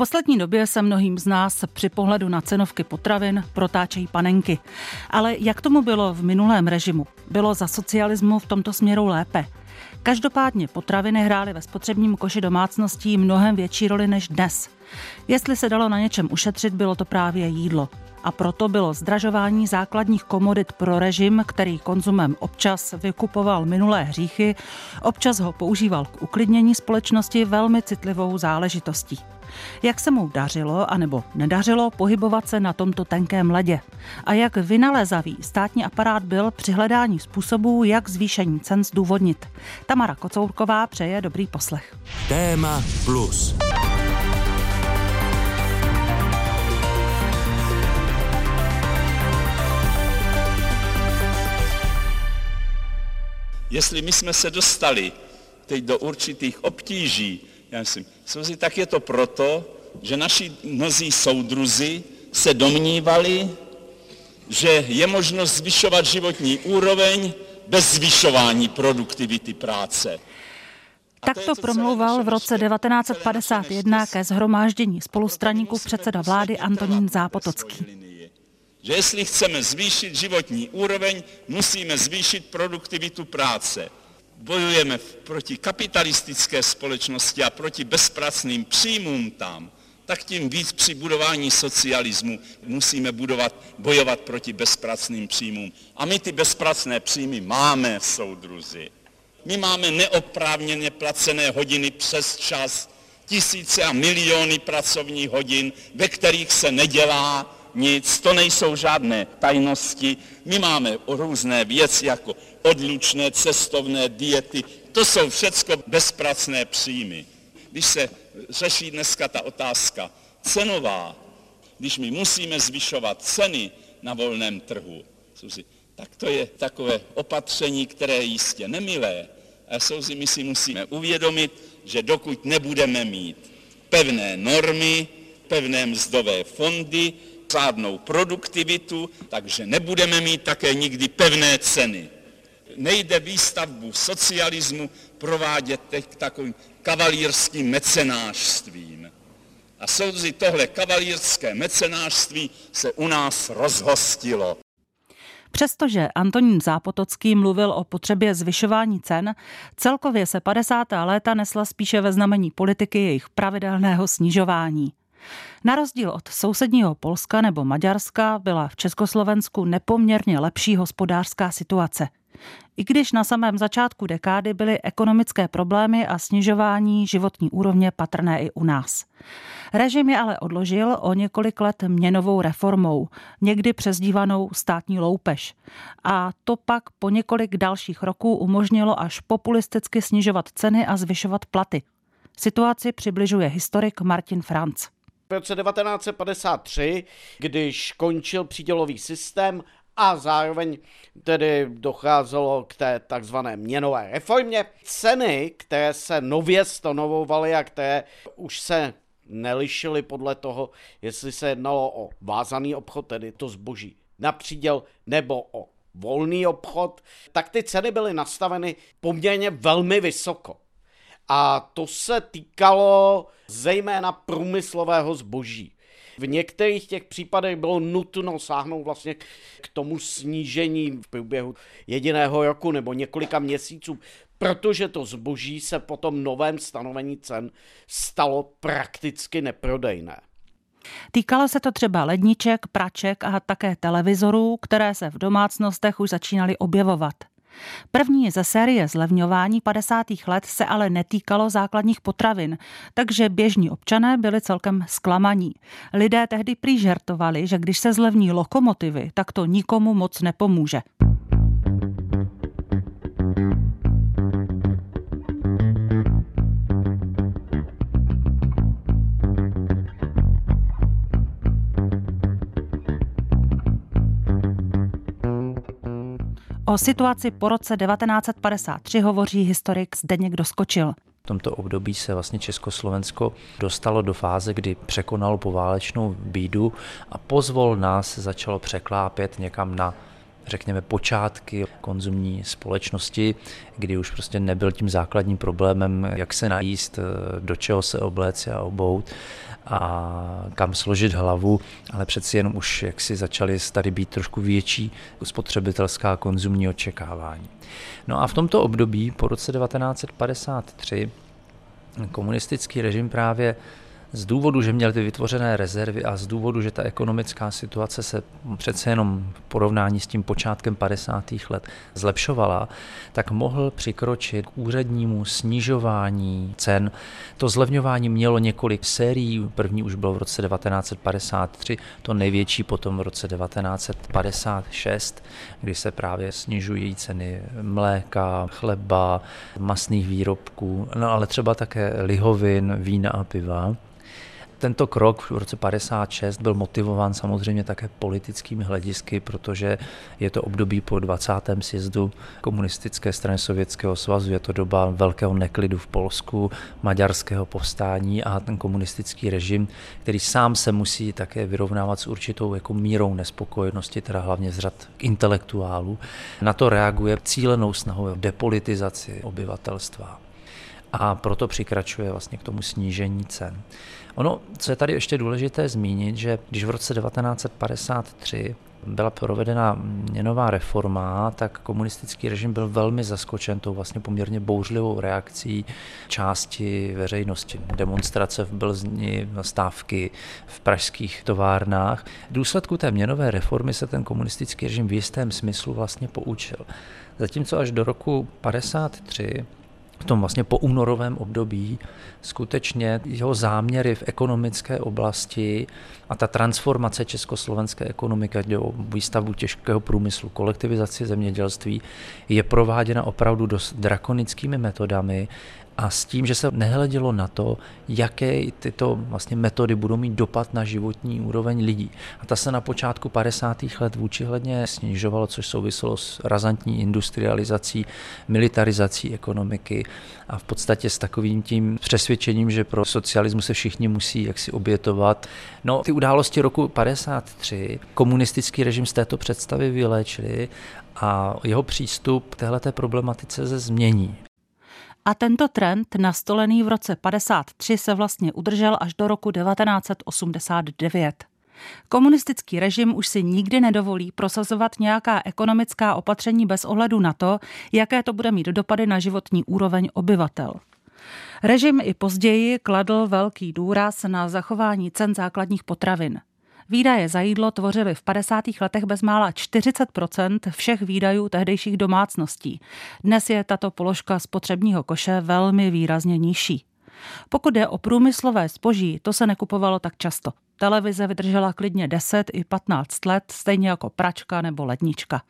poslední době se mnohým z nás při pohledu na cenovky potravin protáčejí panenky. Ale jak tomu bylo v minulém režimu? Bylo za socialismu v tomto směru lépe? Každopádně potraviny hrály ve spotřebním koši domácností mnohem větší roli než dnes. Jestli se dalo na něčem ušetřit, bylo to právě jídlo. A proto bylo zdražování základních komodit pro režim, který konzumem občas vykupoval minulé hříchy, občas ho používal k uklidnění společnosti velmi citlivou záležitostí. Jak se mu dařilo anebo nedařilo pohybovat se na tomto tenkém ledě? A jak vynalézavý státní aparát byl při hledání způsobů, jak zvýšení cen zdůvodnit? Tamara Kocourková přeje dobrý poslech. Téma plus. Jestli my jsme se dostali teď do určitých obtíží, já myslím, souzi, tak je to proto, že naši mnozí soudruzi se domnívali, že je možnost zvyšovat životní úroveň bez zvyšování produktivity práce. Takto promlouval v roce 1951 ke zhromáždění spolustraníků předseda vlády Antonín Zápotocký. Že jestli chceme zvýšit životní úroveň, musíme zvýšit produktivitu práce bojujeme proti kapitalistické společnosti a proti bezpracným příjmům tam, tak tím víc při budování socialismu musíme budovat, bojovat proti bezpracným příjmům. A my ty bezpracné příjmy máme, soudruzi. My máme neoprávněně placené hodiny přes čas, tisíce a miliony pracovních hodin, ve kterých se nedělá nic, to nejsou žádné tajnosti. My máme různé věci jako odlučné cestovné diety, to jsou všecko bezpracné příjmy. Když se řeší dneska ta otázka cenová, když my musíme zvyšovat ceny na volném trhu, tak to je takové opatření, které je jistě nemilé. A souzi, my si musíme uvědomit, že dokud nebudeme mít pevné normy, pevné mzdové fondy, řádnou produktivitu, takže nebudeme mít také nikdy pevné ceny nejde výstavbu socialismu provádět teď takovým kavalírským mecenářstvím. A soudzi tohle kavalírské mecenářství se u nás rozhostilo. Přestože Antonín Zápotocký mluvil o potřebě zvyšování cen, celkově se 50. léta nesla spíše ve znamení politiky jejich pravidelného snižování. Na rozdíl od sousedního Polska nebo Maďarska byla v Československu nepoměrně lepší hospodářská situace – i když na samém začátku dekády byly ekonomické problémy a snižování životní úrovně patrné i u nás. Režim je ale odložil o několik let měnovou reformou, někdy přezdívanou státní loupež. A to pak po několik dalších roků umožnilo až populisticky snižovat ceny a zvyšovat platy. Situaci přibližuje historik Martin Franc. V roce 1953, když končil přídělový systém a zároveň tedy docházelo k té takzvané měnové reformě. Ceny, které se nově stanovovaly a které už se nelišily podle toho, jestli se jednalo o vázaný obchod, tedy to zboží na příděl, nebo o volný obchod, tak ty ceny byly nastaveny poměrně velmi vysoko. A to se týkalo zejména průmyslového zboží. V některých těch případech bylo nutno sáhnout vlastně k tomu snížení v průběhu jediného roku nebo několika měsíců, protože to zboží se po tom novém stanovení cen stalo prakticky neprodejné. Týkalo se to třeba ledniček, praček a také televizorů, které se v domácnostech už začínaly objevovat. První ze série zlevňování 50. let se ale netýkalo základních potravin, takže běžní občané byli celkem zklamaní. Lidé tehdy prý žertovali, že když se zlevní lokomotivy, tak to nikomu moc nepomůže. O situaci po roce 1953 hovoří historik Zdeněk Doskočil. V tomto období se vlastně Československo dostalo do fáze, kdy překonalo poválečnou bídu a pozvol nás začalo překlápět někam na řekněme, počátky konzumní společnosti, kdy už prostě nebyl tím základním problémem, jak se najíst, do čeho se obléct a obout a kam složit hlavu, ale přeci jenom už jak si začaly tady být trošku větší spotřebitelská konzumní očekávání. No a v tomto období po roce 1953 komunistický režim právě z důvodu, že měl ty vytvořené rezervy a z důvodu, že ta ekonomická situace se přece jenom v porovnání s tím počátkem 50. let zlepšovala, tak mohl přikročit k úřednímu snižování cen. To zlevňování mělo několik sérií. První už bylo v roce 1953, to největší potom v roce 1956, kdy se právě snižují ceny mléka, chleba, masných výrobků, no ale třeba také lihovin, vína a piva. Tento krok v roce 56 byl motivován samozřejmě také politickými hledisky, protože je to období po 20. sjezdu komunistické strany Sovětského svazu, je to doba velkého neklidu v Polsku, maďarského povstání a ten komunistický režim, který sám se musí také vyrovnávat s určitou jako mírou nespokojenosti, teda hlavně z řad intelektuálů, na to reaguje cílenou snahou o depolitizaci obyvatelstva a proto přikračuje vlastně k tomu snížení cen. Ono, co je tady ještě důležité zmínit, že když v roce 1953 byla provedena měnová reforma, tak komunistický režim byl velmi zaskočen tou vlastně poměrně bouřlivou reakcí části veřejnosti. Demonstrace v Blzni, stávky v pražských továrnách. V důsledku té měnové reformy se ten komunistický režim v jistém smyslu vlastně poučil. Zatímco až do roku 53 v tom vlastně po únorovém období skutečně jeho záměry v ekonomické oblasti a ta transformace československé ekonomiky do výstavu těžkého průmyslu, kolektivizaci zemědělství je prováděna opravdu dost drakonickými metodami, a s tím, že se nehledělo na to, jaké tyto vlastně metody budou mít dopad na životní úroveň lidí. A ta se na počátku 50. let vůči hledně snižovalo, což souviselo s razantní industrializací, militarizací ekonomiky a v podstatě s takovým tím přesvědčením, že pro socialismus se všichni musí jaksi obětovat. No, ty události roku 53 komunistický režim z této představy vyléčili a jeho přístup k téhleté problematice se změní. A tento trend, nastolený v roce 53, se vlastně udržel až do roku 1989. Komunistický režim už si nikdy nedovolí prosazovat nějaká ekonomická opatření bez ohledu na to, jaké to bude mít dopady na životní úroveň obyvatel. Režim i později kladl velký důraz na zachování cen základních potravin. Výdaje za jídlo tvořily v 50. letech bezmála 40% všech výdajů tehdejších domácností. Dnes je tato položka spotřebního koše velmi výrazně nižší. Pokud je o průmyslové zboží, to se nekupovalo tak často. Televize vydržela klidně 10 i 15 let, stejně jako pračka nebo lednička.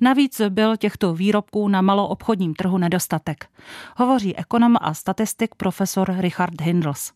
Navíc byl těchto výrobků na maloobchodním trhu nedostatek. Hovoří ekonom a statistik profesor Richard Hindels.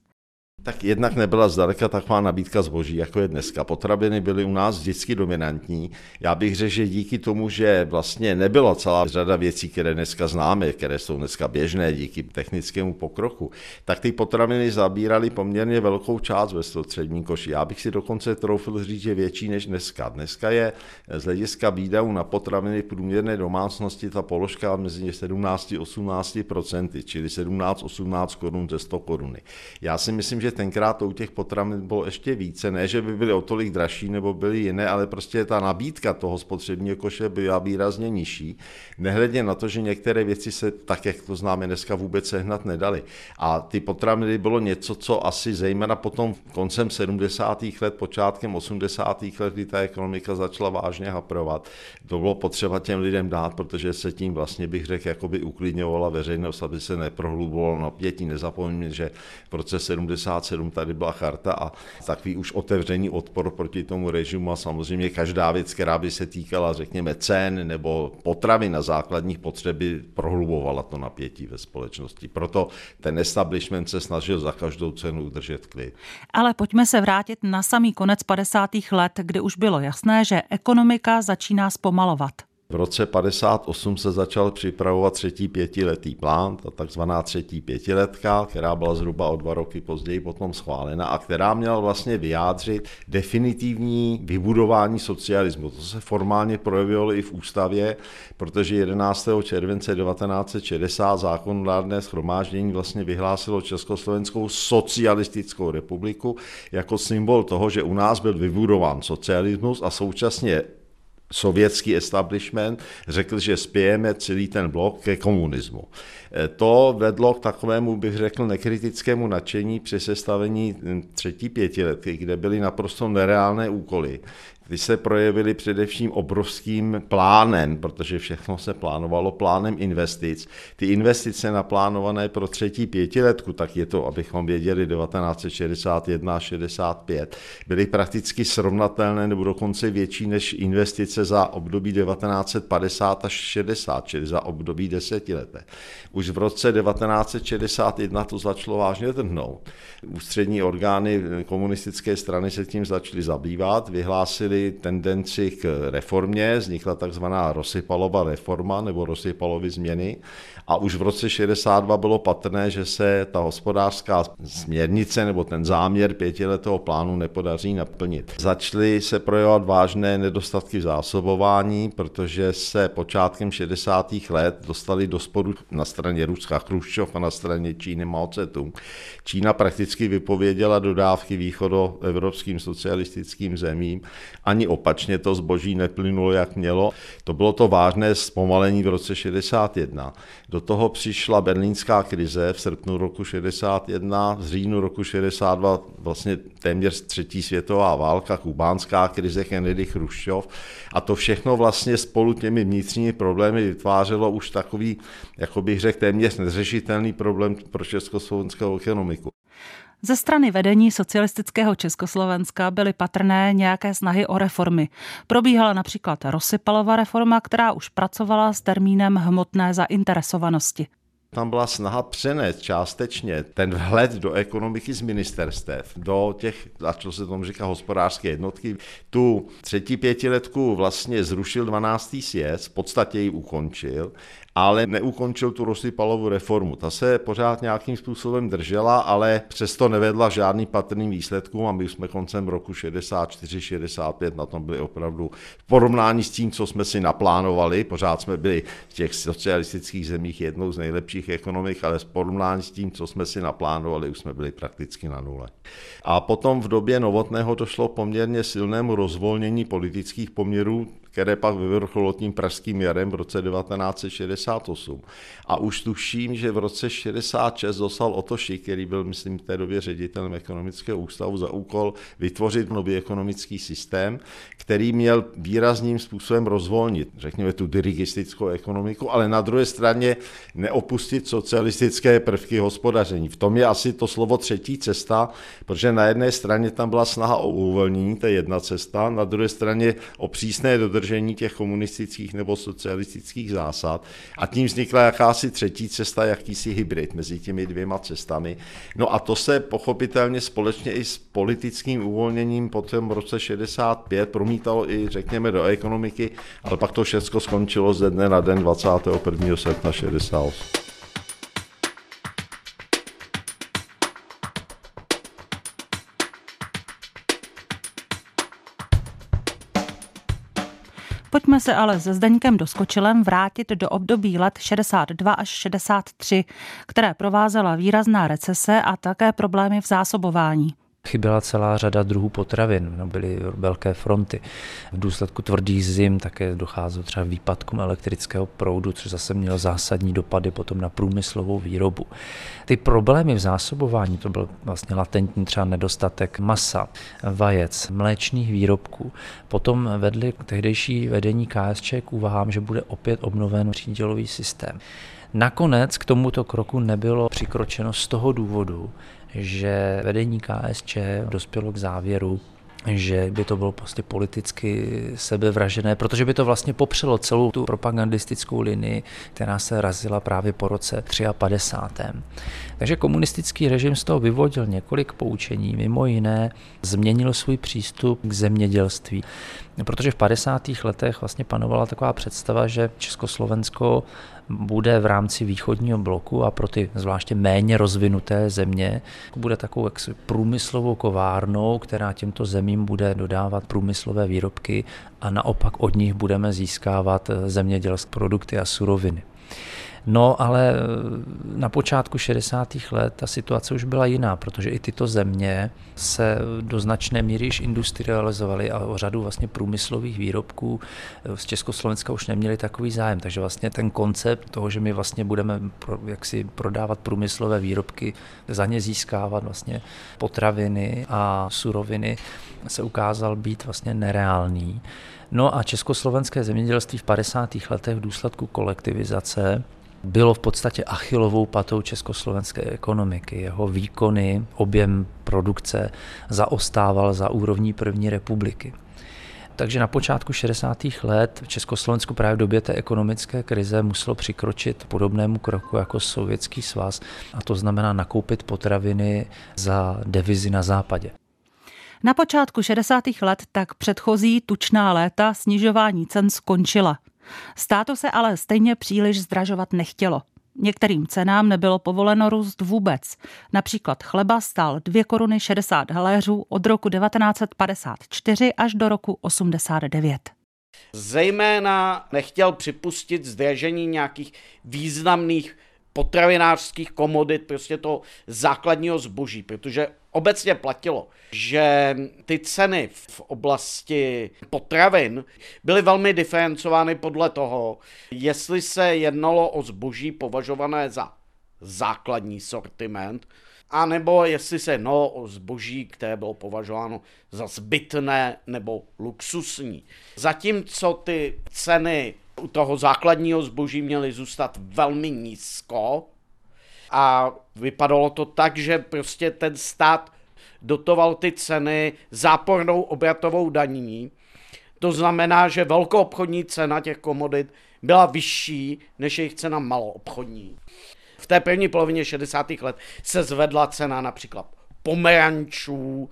Tak jednak nebyla zdaleka taková nabídka zboží, jako je dneska. Potraviny byly u nás vždycky dominantní. Já bych řekl, že díky tomu, že vlastně nebyla celá řada věcí, které dneska známe, které jsou dneska běžné díky technickému pokroku, tak ty potraviny zabíraly poměrně velkou část ve střední koši. Já bych si dokonce troufil říct, že větší než dneska. Dneska je z hlediska výdajů na potraviny průměrné domácnosti ta položka mezi 17 a 18% čili 17-18 korun ze 100 koruny. Já si myslím, že že tenkrát to u těch potravin bylo ještě více, ne, že by byly o tolik dražší nebo byly jiné, ale prostě ta nabídka toho spotřebního koše byla výrazně nižší, nehledně na to, že některé věci se tak, jak to známe dneska, vůbec sehnat nedali. A ty potraviny bylo něco, co asi zejména potom koncem 70. let, počátkem 80. let, kdy ta ekonomika začala vážně haprovat, to bylo potřeba těm lidem dát, protože se tím vlastně bych řekl, jakoby uklidňovala veřejnost, aby se neprohlubovalo napětí. Nezapomeňme, že v roce 70 57 tady byla charta a takový už otevřený odpor proti tomu režimu a samozřejmě každá věc, která by se týkala, řekněme, cen nebo potravy na základních potřeby, prohlubovala to napětí ve společnosti. Proto ten establishment se snažil za každou cenu udržet klid. Ale pojďme se vrátit na samý konec 50. let, kdy už bylo jasné, že ekonomika začíná zpomalovat. V roce 58 se začal připravovat třetí pětiletý plán, ta takzvaná třetí pětiletka, která byla zhruba o dva roky později potom schválena a která měla vlastně vyjádřit definitivní vybudování socialismu. To se formálně projevilo i v ústavě, protože 11. července 1960 zákonodárné schromáždění vlastně vyhlásilo Československou socialistickou republiku jako symbol toho, že u nás byl vybudován socialismus a současně sovětský establishment řekl, že spějeme celý ten blok ke komunismu. E, to vedlo k takovému, bych řekl, nekritickému nadšení při sestavení třetí pětiletky, kde byly naprosto nereálné úkoly ty se projevily především obrovským plánem, protože všechno se plánovalo plánem investic. Ty investice naplánované pro třetí pětiletku, tak je to, abychom věděli, 1961 a 65, byly prakticky srovnatelné nebo dokonce větší než investice za období 1950 až 60, čili za období desetileté. Už v roce 1961 to začalo vážně trhnout. Ústřední orgány komunistické strany se tím začaly zabývat, vyhlásili tendenci k reformě, vznikla takzvaná Rosypalova reforma nebo Rosypalovy změny a už v roce 62 bylo patrné, že se ta hospodářská směrnice nebo ten záměr pětiletého plánu nepodaří naplnit. Začaly se projevovat vážné nedostatky v zásobování, protože se počátkem 60. let dostali do sporu na straně Ruska Chruščov a na straně Číny Mao Tse-tung. Čína prakticky vypověděla dodávky východoevropským socialistickým zemím ani opačně to zboží neplynulo, jak mělo. To bylo to vážné zpomalení v roce 61. Do toho přišla berlínská krize v srpnu roku 61, v říjnu roku 62 vlastně téměř třetí světová válka, kubánská krize Kennedy Chruščov a to všechno vlastně spolu těmi vnitřními problémy vytvářelo už takový, jako bych řekl, téměř neřešitelný problém pro československou ekonomiku. Ze strany vedení socialistického Československa byly patrné nějaké snahy o reformy. Probíhala například Rosypalova reforma, která už pracovala s termínem hmotné zainteresovanosti. Tam byla snaha přenést částečně ten vhled do ekonomiky z ministerstev, do těch, a co se tomu říká, hospodářské jednotky. Tu třetí pětiletku vlastně zrušil 12. sjezd, v podstatě ji ukončil ale neukončil tu Rosypalovou reformu. Ta se pořád nějakým způsobem držela, ale přesto nevedla žádný patrný výsledkům a my jsme koncem roku 64-65 na tom byli opravdu v porovnání s tím, co jsme si naplánovali, pořád jsme byli v těch socialistických zemích jednou z nejlepších ekonomik, ale v porovnání s tím, co jsme si naplánovali, už jsme byli prakticky na nule. A potom v době novotného došlo poměrně silnému rozvolnění politických poměrů které pak vyvrcholilo tím pražským jarem v roce 1968. A už tuším, že v roce 66 dostal Otoši, který byl, myslím, v té době ředitelem ekonomického ústavu, za úkol vytvořit nový ekonomický systém, který měl výrazným způsobem rozvolnit, řekněme, tu dirigistickou ekonomiku, ale na druhé straně neopustit socialistické prvky hospodaření. V tom je asi to slovo třetí cesta, protože na jedné straně tam byla snaha o uvolnění, to je jedna cesta, na druhé straně o přísné dodržení dodržení těch komunistických nebo socialistických zásad a tím vznikla jakási třetí cesta, jakýsi hybrid mezi těmi dvěma cestami. No a to se pochopitelně společně i s politickým uvolněním potom v roce 65 promítalo i, řekněme, do ekonomiky, ale pak to všechno skončilo ze dne na den 21. srpna 68. Se ale se Zdeňkem Doskočilem vrátit do období let 62 až 63, které provázela výrazná recese a také problémy v zásobování. Chyběla celá řada druhů potravin, no byly velké fronty. V důsledku tvrdých zim také docházelo třeba výpadkům elektrického proudu, což zase mělo zásadní dopady potom na průmyslovou výrobu. Ty problémy v zásobování, to byl vlastně latentní třeba nedostatek masa, vajec, mléčných výrobků. Potom vedli tehdejší vedení KSČ k úvahám, že bude opět obnoven přídělový systém. Nakonec k tomuto kroku nebylo přikročeno z toho důvodu, že vedení KSČ dospělo k závěru, že by to bylo prostě politicky sebevražené, protože by to vlastně popřelo celou tu propagandistickou linii, která se razila právě po roce 53. Takže komunistický režim z toho vyvodil několik poučení, mimo jiné změnil svůj přístup k zemědělství. Protože v 50. letech vlastně panovala taková představa, že Československo bude v rámci východního bloku a pro ty zvláště méně rozvinuté země bude takovou jaksi průmyslovou kovárnou, která těmto zemím bude dodávat průmyslové výrobky a naopak od nich budeme získávat zemědělské produkty a suroviny. No ale eh, na počátku 60. let ta situace už byla jiná, protože i tyto země se do značné míry již industrializovaly a o řadu vlastně průmyslových výrobků eh, z Československa už neměli takový zájem. Takže vlastně ten koncept toho, že my vlastně budeme pro, jaksi prodávat průmyslové výrobky, za ně získávat vlastně potraviny a suroviny, se ukázal být vlastně nereálný. No a československé zemědělství v 50. letech v důsledku kolektivizace bylo v podstatě achilovou patou československé ekonomiky. Jeho výkony, objem produkce zaostával za úrovní první republiky. Takže na počátku 60. let v Československu právě v době té ekonomické krize muselo přikročit podobnému kroku jako Sovětský svaz, a to znamená nakoupit potraviny za devizi na západě. Na počátku 60. let tak předchozí tučná léta snižování cen skončila. Státu se ale stejně příliš zdražovat nechtělo. Některým cenám nebylo povoleno růst vůbec. Například chleba stál 2 koruny 60 haléřů od roku 1954 až do roku 89. Zejména nechtěl připustit zdražení nějakých významných potravinářských komodit, prostě to základního zboží, protože obecně platilo, že ty ceny v oblasti potravin byly velmi diferencovány podle toho, jestli se jednalo o zboží považované za základní sortiment, a nebo jestli se jednalo o zboží, které bylo považováno za zbytné nebo luxusní. Zatímco ty ceny u toho základního zboží měly zůstat velmi nízko a vypadalo to tak, že prostě ten stát dotoval ty ceny zápornou obratovou daní. To znamená, že velkoobchodní cena těch komodit byla vyšší než jejich cena maloobchodní. V té první polovině 60. let se zvedla cena například pomerančů,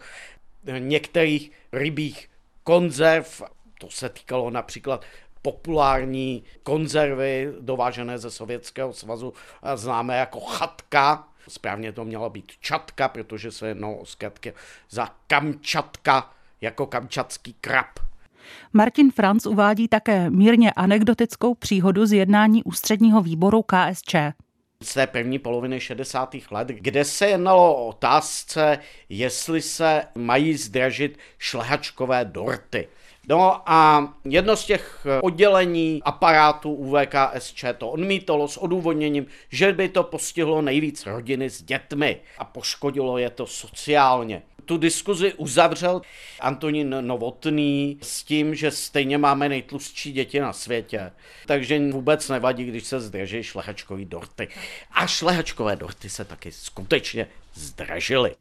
některých rybích konzerv, to se týkalo například populární konzervy dovážené ze Sovětského svazu, známé jako chatka. Správně to mělo být čatka, protože se jednalo o zkratky za kamčatka, jako kamčatský krab. Martin Franz uvádí také mírně anekdotickou příhodu z jednání ústředního výboru KSČ z té první poloviny 60. let, kde se jednalo o otázce, jestli se mají zdražit šlehačkové dorty. No a jedno z těch eh, oddělení aparátu UVKSČ to odmítalo s odůvodněním, že by to postihlo nejvíc rodiny s dětmi a poškodilo je to sociálně. Tu diskuzi uzavřel Antonín Novotný s tím, že stejně máme nejtlustší děti na světě, takže vůbec nevadí, když se zdraží šlehačkový dorty. A šlehačkové dorty se taky skutečně zdražily.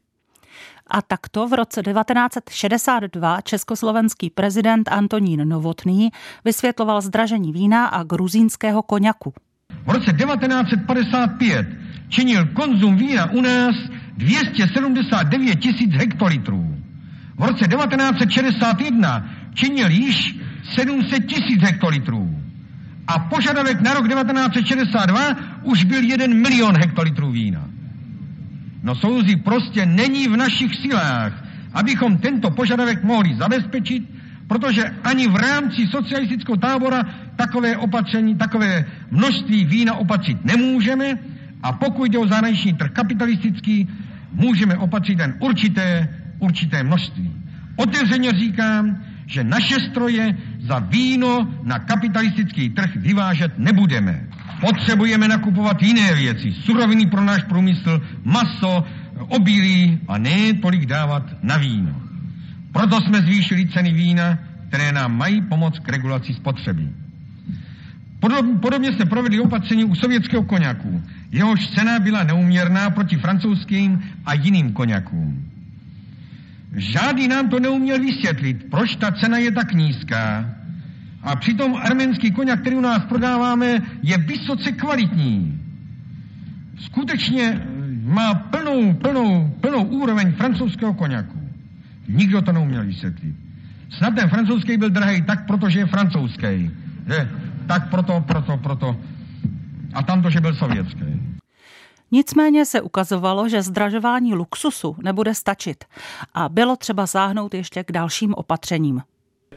A takto v roce 1962 československý prezident Antonín Novotný vysvětloval zdražení vína a gruzínského koněku. V roce 1955 činil konzum vína u nás 279 tisíc hektolitrů. V roce 1961 činil již 700 tisíc hektolitrů. A požadavek na rok 1962 už byl 1 milion hektolitrů vína. No souzí, prostě není v našich silách, abychom tento požadavek mohli zabezpečit, protože ani v rámci socialistického tábora takové opatření, takové množství vína opatřit nemůžeme a pokud jde o zahraniční trh kapitalistický, můžeme opatřit jen určité, určité množství. Otevřeně říkám, že naše stroje za víno na kapitalistický trh vyvážet nebudeme. Potřebujeme nakupovat jiné věci, suroviny pro náš průmysl, maso, obilí a ne tolik dávat na víno. Proto jsme zvýšili ceny vína, které nám mají pomoct k regulaci spotřeby. Podobně jsme provedli opatření u sovětského koněku. Jehož cena byla neuměrná proti francouzským a jiným koněkům. Žádný nám to neuměl vysvětlit, proč ta cena je tak nízká. A přitom arménský koněk, který u nás prodáváme, je vysoce kvalitní. Skutečně má plnou, plnou, plnou úroveň francouzského koněku. Nikdo to neuměl vysvětlit. Snad ten francouzský byl drahý tak, protože je francouzský. Je, tak proto, proto, proto. A tamto, že byl sovětský. Nicméně se ukazovalo, že zdražování luxusu nebude stačit a bylo třeba sáhnout ještě k dalším opatřením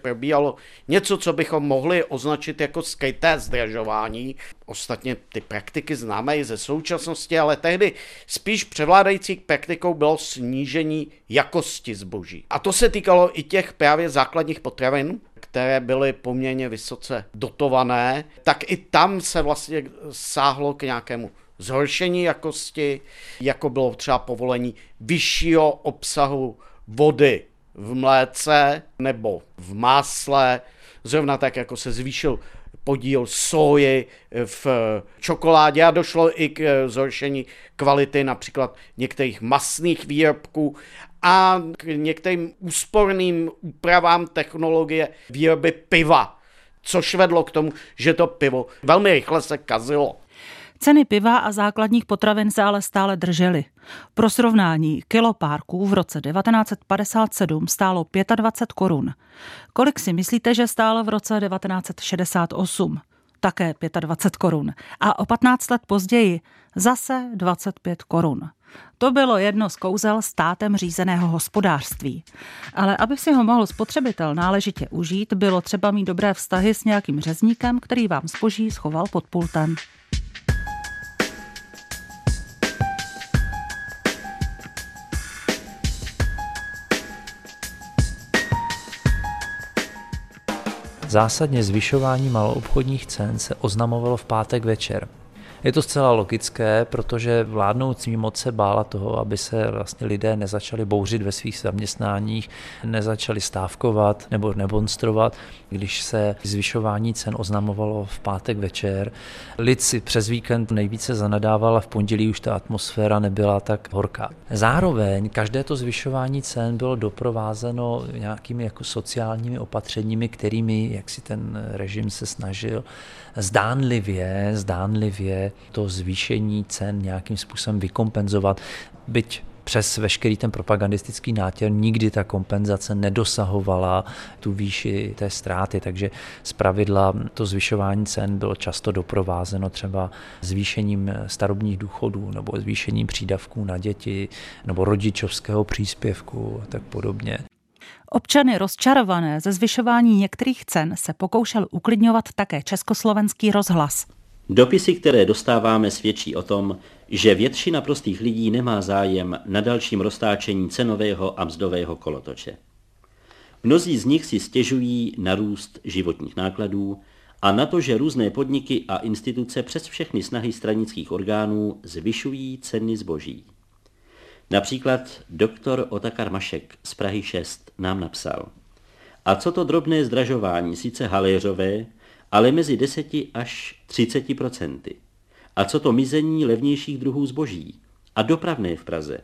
probíhalo něco, co bychom mohli označit jako skryté zdražování. Ostatně ty praktiky známe i ze současnosti, ale tehdy spíš převládající praktikou bylo snížení jakosti zboží. A to se týkalo i těch právě základních potravin, které byly poměrně vysoce dotované, tak i tam se vlastně sáhlo k nějakému zhoršení jakosti, jako bylo třeba povolení vyššího obsahu vody v mléce nebo v másle, zrovna tak jako se zvýšil podíl soji v čokoládě a došlo i k zhoršení kvality například některých masných výrobků a k některým úsporným úpravám technologie výroby piva, což vedlo k tomu, že to pivo velmi rychle se kazilo. Ceny piva a základních potravin se ale stále držely. Pro srovnání kilo párků v roce 1957 stálo 25 korun. Kolik si myslíte, že stálo v roce 1968? Také 25 korun. A o 15 let později zase 25 korun. To bylo jedno z kouzel státem řízeného hospodářství. Ale aby si ho mohl spotřebitel náležitě užít, bylo třeba mít dobré vztahy s nějakým řezníkem, který vám zboží schoval pod pultem. Zásadně zvyšování maloobchodních cen se oznamovalo v pátek večer. Je to zcela logické, protože vládnoucí moc se bála toho, aby se vlastně lidé nezačali bouřit ve svých zaměstnáních, nezačali stávkovat nebo nemonstrovat, když se zvyšování cen oznamovalo v pátek večer. Lid si přes víkend nejvíce zanadával a v pondělí už ta atmosféra nebyla tak horká. Zároveň každé to zvyšování cen bylo doprovázeno nějakými jako sociálními opatřeními, kterými jak si ten režim se snažil zdánlivě, zdánlivě to zvýšení cen nějakým způsobem vykompenzovat, byť přes veškerý ten propagandistický nátěr nikdy ta kompenzace nedosahovala tu výši té ztráty, takže z pravidla to zvyšování cen bylo často doprovázeno třeba zvýšením starobních důchodů nebo zvýšením přídavků na děti nebo rodičovského příspěvku a tak podobně. Občany rozčarované ze zvyšování některých cen se pokoušel uklidňovat také československý rozhlas. Dopisy, které dostáváme, svědčí o tom, že většina prostých lidí nemá zájem na dalším roztáčení cenového a mzdového kolotoče. Mnozí z nich si stěžují na růst životních nákladů a na to, že různé podniky a instituce přes všechny snahy stranických orgánů zvyšují ceny zboží. Například doktor Otakar Mašek z Prahy 6 nám napsal. A co to drobné zdražování, sice haléřové, ale mezi 10 až 30 procenty. A co to mizení levnějších druhů zboží a dopravné v Praze.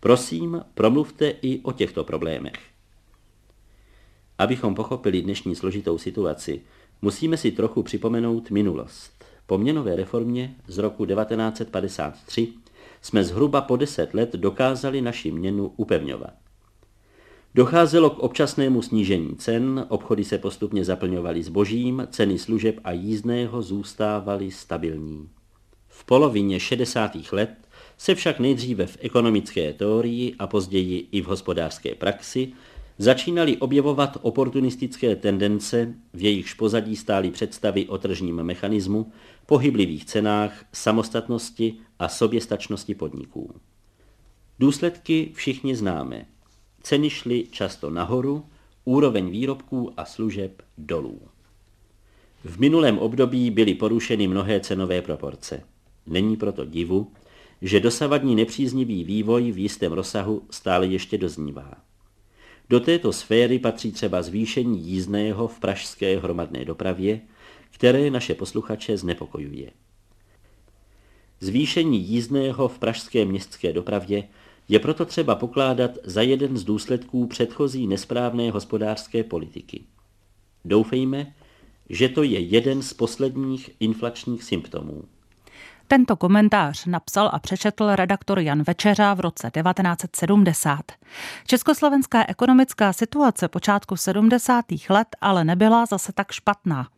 Prosím, promluvte i o těchto problémech. Abychom pochopili dnešní složitou situaci, musíme si trochu připomenout minulost. Po měnové reformě z roku 1953 jsme zhruba po deset let dokázali naši měnu upevňovat. Docházelo k občasnému snížení cen, obchody se postupně zaplňovaly zbožím, ceny služeb a jízdného zůstávaly stabilní. V polovině 60. let se však nejdříve v ekonomické teorii a později i v hospodářské praxi začínaly objevovat oportunistické tendence, v jejichž pozadí stály představy o tržním mechanismu, pohyblivých cenách, samostatnosti a soběstačnosti podniků. Důsledky všichni známe. Ceny šly často nahoru, úroveň výrobků a služeb dolů. V minulém období byly porušeny mnohé cenové proporce. Není proto divu, že dosavadní nepříznivý vývoj v jistém rozsahu stále ještě doznívá. Do této sféry patří třeba zvýšení jízdného v pražské hromadné dopravě, které naše posluchače znepokojuje. Zvýšení jízdného v pražské městské dopravě je proto třeba pokládat za jeden z důsledků předchozí nesprávné hospodářské politiky. Doufejme, že to je jeden z posledních inflačních symptomů. Tento komentář napsal a přečetl redaktor Jan Večeřa v roce 1970. Československá ekonomická situace počátku 70. let ale nebyla zase tak špatná.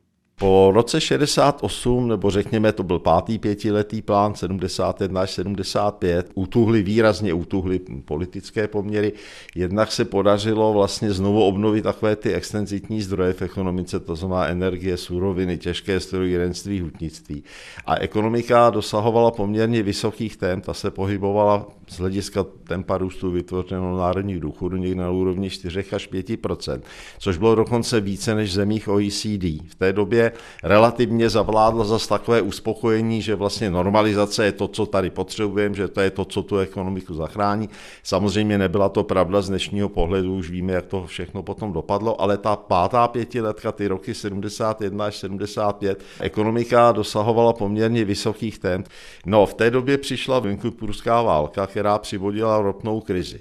Po roce 68, nebo řekněme, to byl pátý pětiletý plán, 71 až 75, utuhly, výrazně utuhly politické poměry. Jednak se podařilo vlastně znovu obnovit takové ty extenzitní zdroje v ekonomice, to znamená energie, suroviny, těžké strojírenství, hutnictví. A ekonomika dosahovala poměrně vysokých tém, ta se pohybovala z hlediska tempa růstu vytvořeného národních důchodů někde na úrovni 4 až 5% což bylo dokonce více než v zemích OECD. V té době relativně zavládlo zase takové uspokojení, že vlastně normalizace je to, co tady potřebujeme, že to je to, co tu ekonomiku zachrání. Samozřejmě nebyla to pravda z dnešního pohledu, už víme, jak to všechno potom dopadlo, ale ta pátá pětiletka, ty roky 71 až 75, ekonomika dosahovala poměrně vysokých temp. No, v té době přišla Vinkupurská válka, která přivodila ropnou krizi.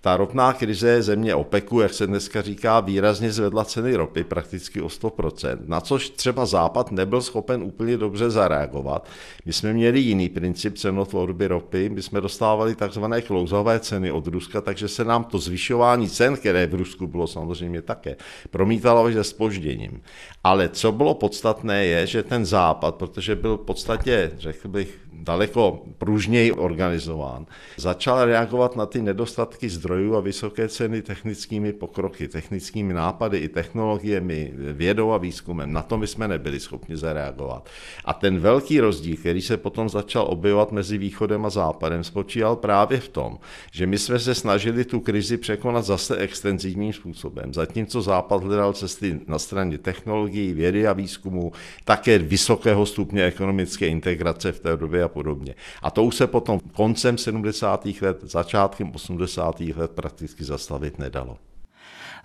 Ta ropná krize země OPECu, jak se dneska říká, výrazně zvedla ceny ropy prakticky o 100%, na což třeba Západ nebyl schopen úplně dobře zareagovat. My jsme měli jiný princip cenotvorby ropy, my jsme dostávali takzvané klouzové ceny od Ruska, takže se nám to zvyšování cen, které v Rusku bylo samozřejmě také, promítalo až se spožděním. Ale co bylo podstatné je, že ten Západ, protože byl v podstatě, řekl bych, daleko pružněji organizován, začal reagovat na ty nedostatky zdrojů a vysoké ceny technickými pokroky, technickými nápady i technologiemi, vědou a výzkumem. Na to my jsme nebyli schopni zareagovat. A ten velký rozdíl, který se potom začal objevovat mezi východem a západem, spočíval právě v tom, že my jsme se snažili tu krizi překonat zase extenzivním způsobem. Zatímco západ hledal cesty na straně technologií, vědy a výzkumu, také vysokého stupně ekonomické integrace v té době a podobně. A to už se potom koncem 70. let, začátkem 80. let prakticky zastavit nedalo.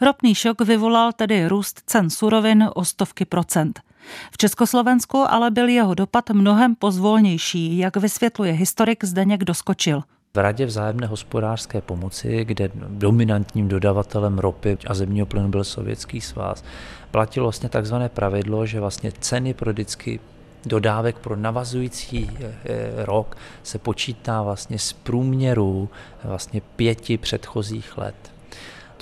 Ropný šok vyvolal tedy růst cen surovin o stovky procent. V Československu ale byl jeho dopad mnohem pozvolnější, jak vysvětluje historik Zdeněk Doskočil. V Radě vzájemné hospodářské pomoci, kde dominantním dodavatelem ropy a zemního plynu byl Sovětský svaz, platilo vlastně takzvané pravidlo, že vlastně ceny pro vždycky dodávek pro navazující eh, eh, rok se počítá vlastně z průměru vlastně pěti předchozích let.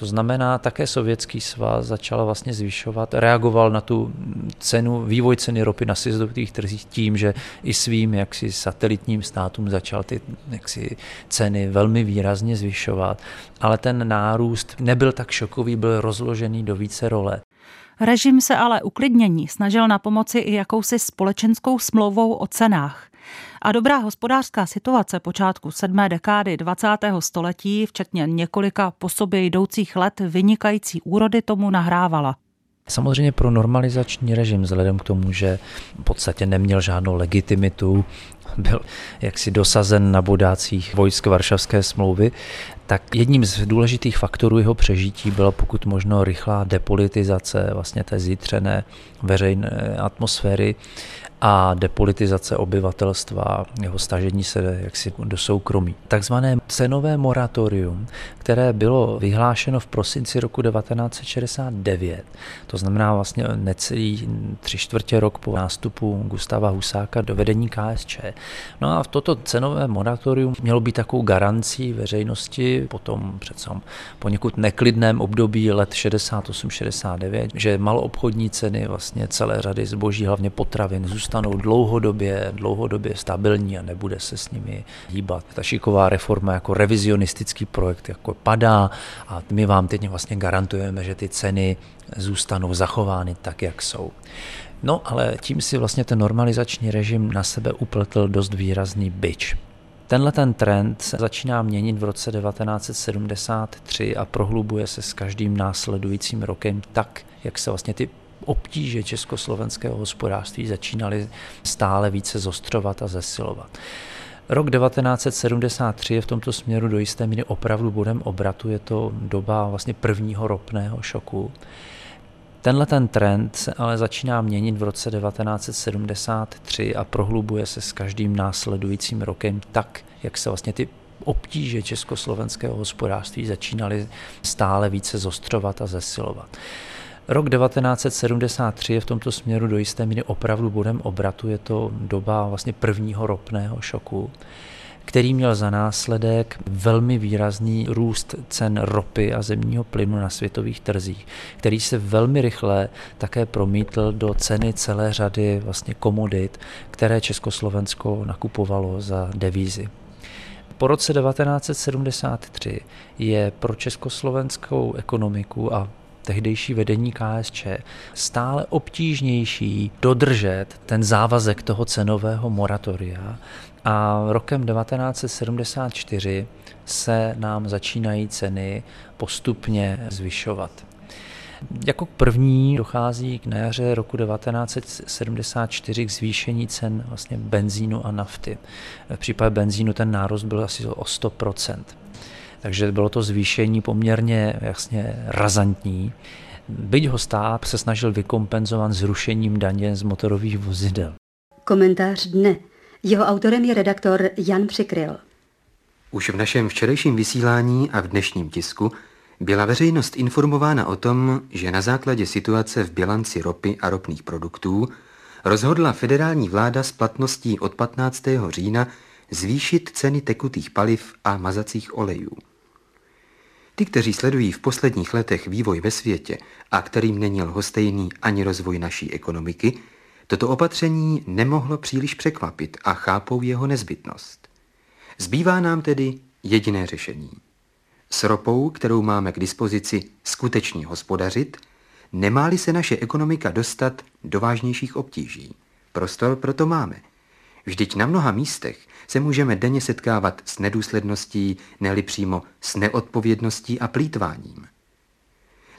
To znamená, také Sovětský svaz začal vlastně zvyšovat, reagoval na tu cenu, vývoj ceny ropy na světových trzích tím, že i svým jaksi satelitním státům začal ty jaksi ceny velmi výrazně zvyšovat, ale ten nárůst nebyl tak šokový, byl rozložený do více role. Režim se ale uklidnění snažil na pomoci i jakousi společenskou smlouvou o cenách. A dobrá hospodářská situace počátku sedmé dekády 20. století, včetně několika po sobě jdoucích let vynikající úrody tomu nahrávala. Samozřejmě pro normalizační režim, vzhledem k tomu, že v podstatě neměl žádnou legitimitu, byl jaksi dosazen na bodácích vojsk Varšavské smlouvy, tak jedním z důležitých faktorů jeho přežití byla pokud možno rychlá depolitizace vlastně té zítřené veřejné atmosféry a depolitizace obyvatelstva, jeho stažení se jaksi do soukromí. Takzvané cenové moratorium, které bylo vyhlášeno v prosinci roku 1969, to znamená vlastně necelý tři čtvrtě rok po nástupu Gustava Husáka do vedení KSČ. No a v toto cenové moratorium mělo být takovou garancí veřejnosti potom přece poněkud neklidném období let 68-69, že maloobchodní ceny vlastně celé řady zboží, hlavně potravin, zůstaly zůstanou dlouhodobě, dlouhodobě stabilní a nebude se s nimi hýbat. Ta šiková reforma jako revizionistický projekt jako padá a my vám teď vlastně garantujeme, že ty ceny zůstanou zachovány tak, jak jsou. No ale tím si vlastně ten normalizační režim na sebe upletl dost výrazný byč. Tenhle ten trend se začíná měnit v roce 1973 a prohlubuje se s každým následujícím rokem tak, jak se vlastně ty obtíže československého hospodářství začínaly stále více zostřovat a zesilovat. Rok 1973 je v tomto směru do jisté míry opravdu bodem obratu, je to doba vlastně prvního ropného šoku. Tenhle ten trend se ale začíná měnit v roce 1973 a prohlubuje se s každým následujícím rokem tak, jak se vlastně ty obtíže československého hospodářství začínaly stále více zostřovat a zesilovat. Rok 1973 je v tomto směru do jisté míry opravdu bodem obratu. Je to doba vlastně prvního ropného šoku který měl za následek velmi výrazný růst cen ropy a zemního plynu na světových trzích, který se velmi rychle také promítl do ceny celé řady vlastně komodit, které Československo nakupovalo za devízy. Po roce 1973 je pro československou ekonomiku a tehdejší vedení KSČ stále obtížnější dodržet ten závazek toho cenového moratoria a rokem 1974 se nám začínají ceny postupně zvyšovat. Jako první dochází k jaře roku 1974 k zvýšení cen vlastně benzínu a nafty. V případě benzínu ten nárost byl asi o 100%. Takže bylo to zvýšení poměrně jasně razantní. Byť ho stát se snažil vykompenzovat zrušením daně z motorových vozidel. Komentář dne. Jeho autorem je redaktor Jan Přikryl. Už v našem včerejším vysílání a v dnešním tisku byla veřejnost informována o tom, že na základě situace v bilanci ropy a ropných produktů rozhodla federální vláda s platností od 15. října zvýšit ceny tekutých paliv a mazacích olejů. Ty, kteří sledují v posledních letech vývoj ve světě a kterým není lhostejný ani rozvoj naší ekonomiky, Toto opatření nemohlo příliš překvapit a chápou jeho nezbytnost. Zbývá nám tedy jediné řešení. S ropou, kterou máme k dispozici, skutečně hospodařit, nemáli se naše ekonomika dostat do vážnějších obtíží. Prostor proto máme. Vždyť na mnoha místech se můžeme denně setkávat s nedůsledností, neli přímo s neodpovědností a plítváním.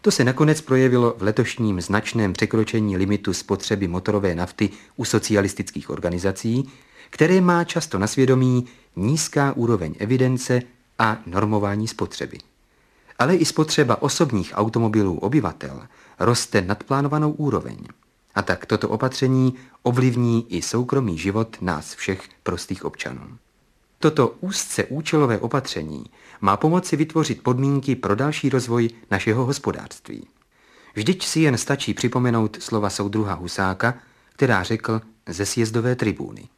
To se nakonec projevilo v letošním značném překročení limitu spotřeby motorové nafty u socialistických organizací, které má často na svědomí nízká úroveň evidence a normování spotřeby. Ale i spotřeba osobních automobilů obyvatel roste nad plánovanou úroveň. A tak toto opatření ovlivní i soukromý život nás všech prostých občanů. Toto úzce účelové opatření má pomoci vytvořit podmínky pro další rozvoj našeho hospodářství. Vždyť si jen stačí připomenout slova soudruha Husáka, která řekl ze sjezdové tribúny.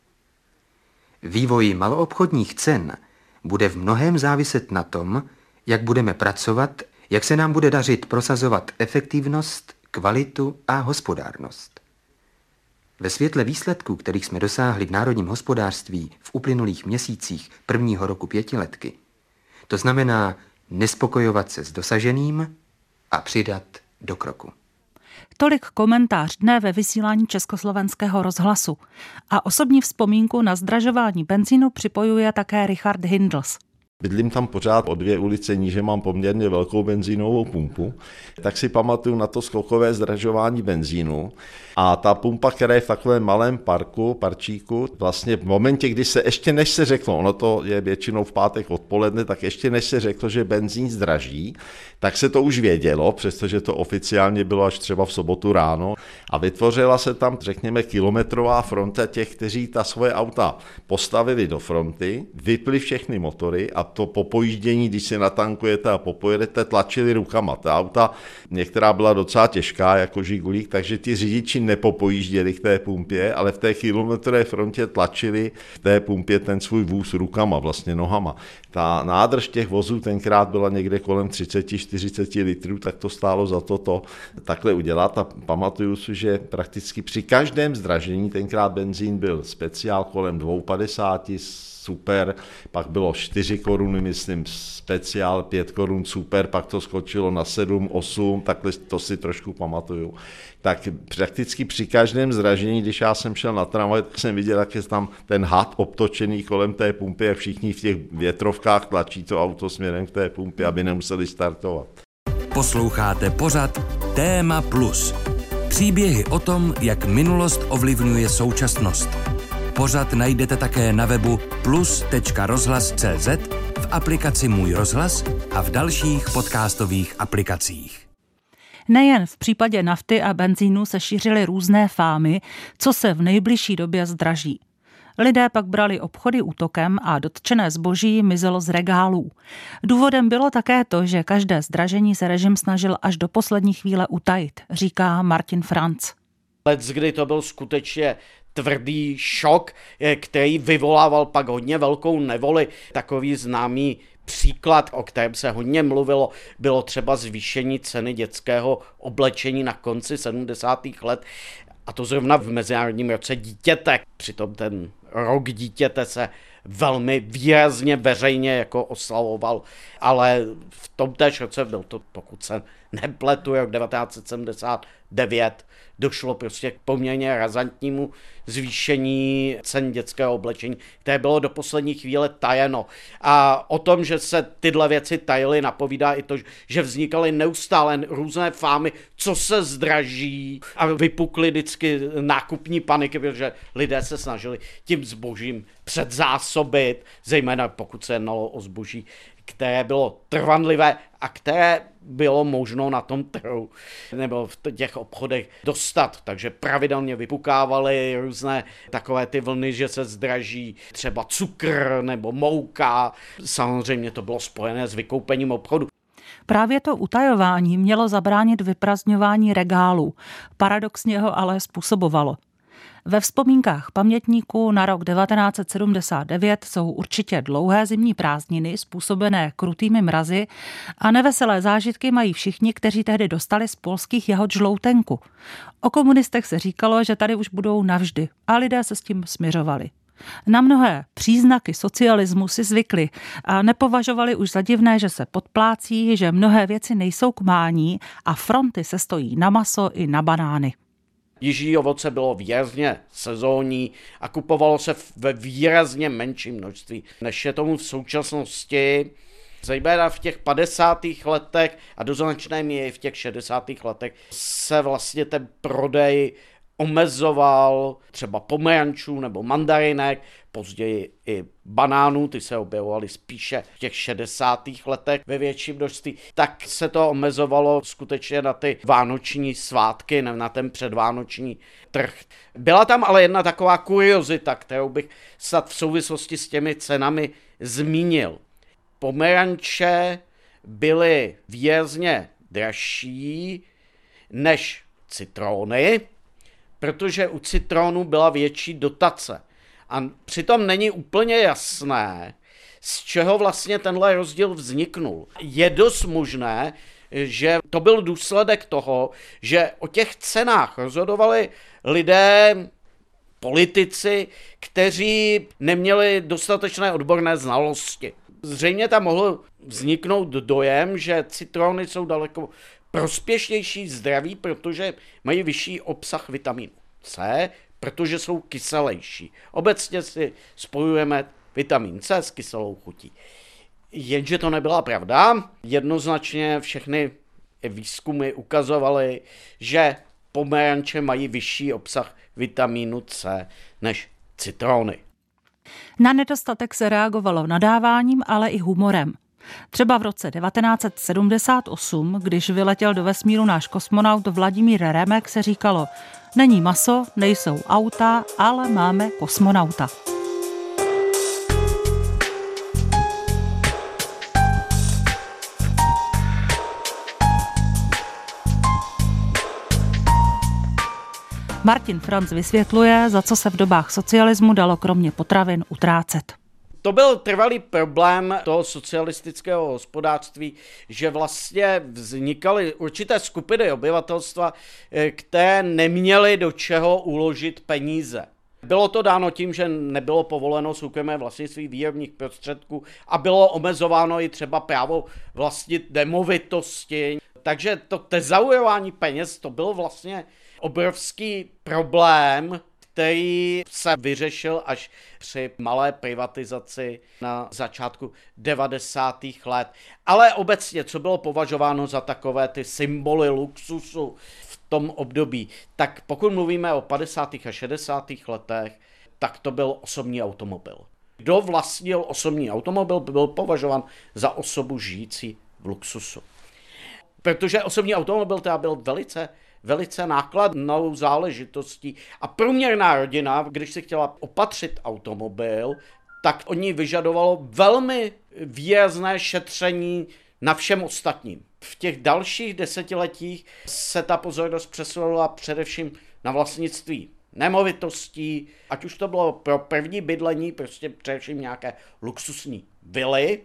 Vývoj maloobchodních cen bude v mnohém záviset na tom, jak budeme pracovat, jak se nám bude dařit prosazovat efektivnost, kvalitu a hospodárnost. Ve světle výsledků, kterých jsme dosáhli v národním hospodářství v uplynulých měsících prvního roku pětiletky, to znamená nespokojovat se s dosaženým a přidat do kroku. Tolik komentář dne ve vysílání Československého rozhlasu. A osobní vzpomínku na zdražování benzínu připojuje také Richard Hindels. Bydlím tam pořád o dvě ulice níže, mám poměrně velkou benzínovou pumpu, tak si pamatuju na to skokové zdražování benzínu. A ta pumpa, která je v takovém malém parku, parčíku, vlastně v momentě, kdy se ještě než se řeklo, ono to je většinou v pátek odpoledne, tak ještě než se řeklo, že benzín zdraží, tak se to už vědělo, přestože to oficiálně bylo až třeba v sobotu ráno. A vytvořila se tam, řekněme, kilometrová fronta těch, kteří ta svoje auta postavili do fronty, vypli všechny motory a to po pojíždění, když si natankujete a popojedete, tlačili rukama. Ta auta, některá byla docela těžká, jako žigulík, takže ty řidiči nepopojížděli k té pumpě, ale v té kilometrové frontě tlačili v té pumpě ten svůj vůz rukama, vlastně nohama. Ta nádrž těch vozů tenkrát byla někde kolem 30-40 litrů, tak to stálo za to to takhle udělat a pamatuju si, že prakticky při každém zdražení, tenkrát benzín byl speciál kolem 2,50 super, pak bylo 4 koruny, myslím, speciál, 5 korun super, pak to skočilo na 7, 8, takhle to si trošku pamatuju. Tak prakticky při každém zražení, když já jsem šel na tramvaj, tak jsem viděl, jak je tam ten had obtočený kolem té pumpy a všichni v těch větrovkách tlačí to auto směrem k té pumpě, aby nemuseli startovat. Posloucháte pořad Téma Plus. Příběhy o tom, jak minulost ovlivňuje současnost. Pořad najdete také na webu plus.rozhlas.cz, v aplikaci Můj rozhlas a v dalších podcastových aplikacích. Nejen v případě nafty a benzínu se šířily různé fámy, co se v nejbližší době zdraží. Lidé pak brali obchody útokem a dotčené zboží mizelo z regálů. Důvodem bylo také to, že každé zdražení se režim snažil až do poslední chvíle utajit, říká Martin Franz. Let, kdy to byl skutečně tvrdý šok, eh, který vyvolával pak hodně velkou nevoli. Takový známý příklad, o kterém se hodně mluvilo, bylo třeba zvýšení ceny dětského oblečení na konci 70. let. A to zrovna v Mezinárodním roce dítěte. Přitom ten rok dítěte se velmi výrazně veřejně jako oslavoval, ale v tom též roce byl to, pokud se nepletu, rok 1979, došlo prostě k poměrně razantnímu zvýšení cen dětského oblečení, které bylo do poslední chvíle tajeno. A o tom, že se tyhle věci tajily, napovídá i to, že vznikaly neustále různé fámy, co se zdraží a vypukly vždycky nákupní paniky, protože lidé se snažili tím zbožím předzásobit, zejména pokud se jednalo o zboží, které bylo trvanlivé a které bylo možno na tom trhu nebo v těch obchodech dostat. Takže pravidelně vypukávaly různé takové ty vlny, že se zdraží třeba cukr nebo mouka. Samozřejmě to bylo spojené s vykoupením obchodu. Právě to utajování mělo zabránit vyprazňování regálů. Paradoxně ho ale způsobovalo. Ve vzpomínkách pamětníků na rok 1979 jsou určitě dlouhé zimní prázdniny způsobené krutými mrazy a neveselé zážitky mají všichni, kteří tehdy dostali z polských jahod žloutenku. O komunistech se říkalo, že tady už budou navždy a lidé se s tím směřovali. Na mnohé příznaky socialismu si zvykli a nepovažovali už za divné, že se podplácí, že mnohé věci nejsou k mání a fronty se stojí na maso i na banány. Jižní ovoce bylo výrazně sezónní a kupovalo se ve výrazně menším množství, než je tomu v současnosti. Zejména v těch 50. letech a do značné míry v těch 60. letech se vlastně ten prodej omezoval třeba pomerančů nebo mandarinek, později i banánů, ty se objevovaly spíše v těch 60. letech ve větším množství, tak se to omezovalo skutečně na ty vánoční svátky, na ten předvánoční trh. Byla tam ale jedna taková kuriozita, kterou bych snad v souvislosti s těmi cenami zmínil. Pomeranče byly výrazně dražší než citrony, protože u citrónu byla větší dotace. A přitom není úplně jasné, z čeho vlastně tenhle rozdíl vzniknul. Je dost možné, že to byl důsledek toho, že o těch cenách rozhodovali lidé, politici, kteří neměli dostatečné odborné znalosti. Zřejmě tam mohl vzniknout dojem, že citrony jsou daleko prospěšnější zdraví, protože mají vyšší obsah vitamínu C, protože jsou kyselější. Obecně si spojujeme vitamin C s kyselou chutí. Jenže to nebyla pravda. Jednoznačně všechny výzkumy ukazovaly, že pomeranče mají vyšší obsah vitamínu C než citrony. Na nedostatek se reagovalo nadáváním, ale i humorem. Třeba v roce 1978, když vyletěl do vesmíru náš kosmonaut Vladimír Remek, se říkalo, není maso, nejsou auta, ale máme kosmonauta. Martin Franz vysvětluje, za co se v dobách socialismu dalo kromě potravin utrácet. To byl trvalý problém toho socialistického hospodářství, že vlastně vznikaly určité skupiny obyvatelstva, eh, které neměly do čeho uložit peníze. Bylo to dáno tím, že nebylo povoleno soukromé vlastnictví výrobních prostředků a bylo omezováno i třeba právo vlastnit demovitosti. Takže to tezaujování peněz to byl vlastně obrovský problém který se vyřešil až při malé privatizaci na začátku 90. let. Ale obecně, co bylo považováno za takové ty symboly luxusu v tom období, tak pokud mluvíme o 50. a 60. letech, tak to byl osobní automobil. Kdo vlastnil osobní automobil, byl považován za osobu žijící v luxusu. protože osobní automobil teda byl velice velice nákladnou záležitostí. A průměrná rodina, když si chtěla opatřit automobil, tak od ní vyžadovalo velmi výrazné šetření na všem ostatním. V těch dalších desetiletích se ta pozornost přesunula především na vlastnictví nemovitostí, ať už to bylo pro první bydlení, prostě především nějaké luxusní vily,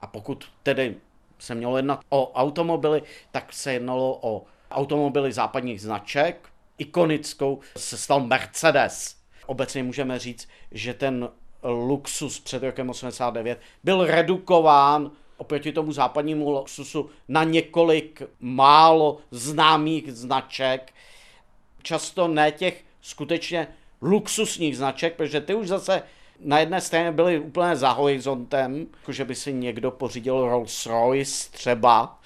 a pokud tedy se mělo jednat o automobily, tak se jednalo o automobily západních značek. Ikonickou se stal Mercedes. Obecně můžeme říct, že ten luxus před rokem 89 byl redukován oproti tomu západnímu luxusu na několik málo známých značek. Často ne těch skutečně luxusních značek, protože ty už zase na jedné straně byly úplně za horizontem, jako že by si někdo pořídil Rolls Royce třeba,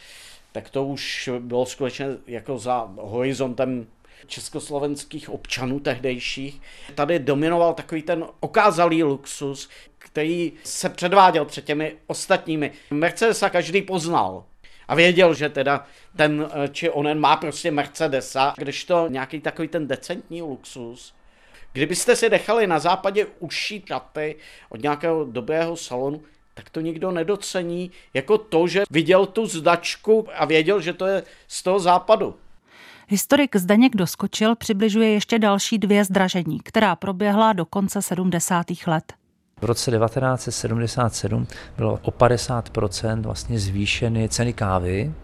tak to už bylo skutečně jako za horizontem československých občanů tehdejších. Tady dominoval takový ten okázalý luxus, který se předváděl před těmi ostatními. Mercedesa každý poznal. A věděl, že teda ten či onen má prostě Mercedesa, když to nějaký takový ten decentní luxus. Kdybyste si nechali na západě ušít šaty od nějakého dobrého salonu, tak to nikdo nedocení jako to, že viděl tu zdačku a věděl, že to je z toho západu. Historik Zdeněk Doskočil přibližuje ještě další dvě zdražení, která proběhla do konce 70. let. V roce 1977 bylo o 50% vlastně zvýšeny ceny kávy,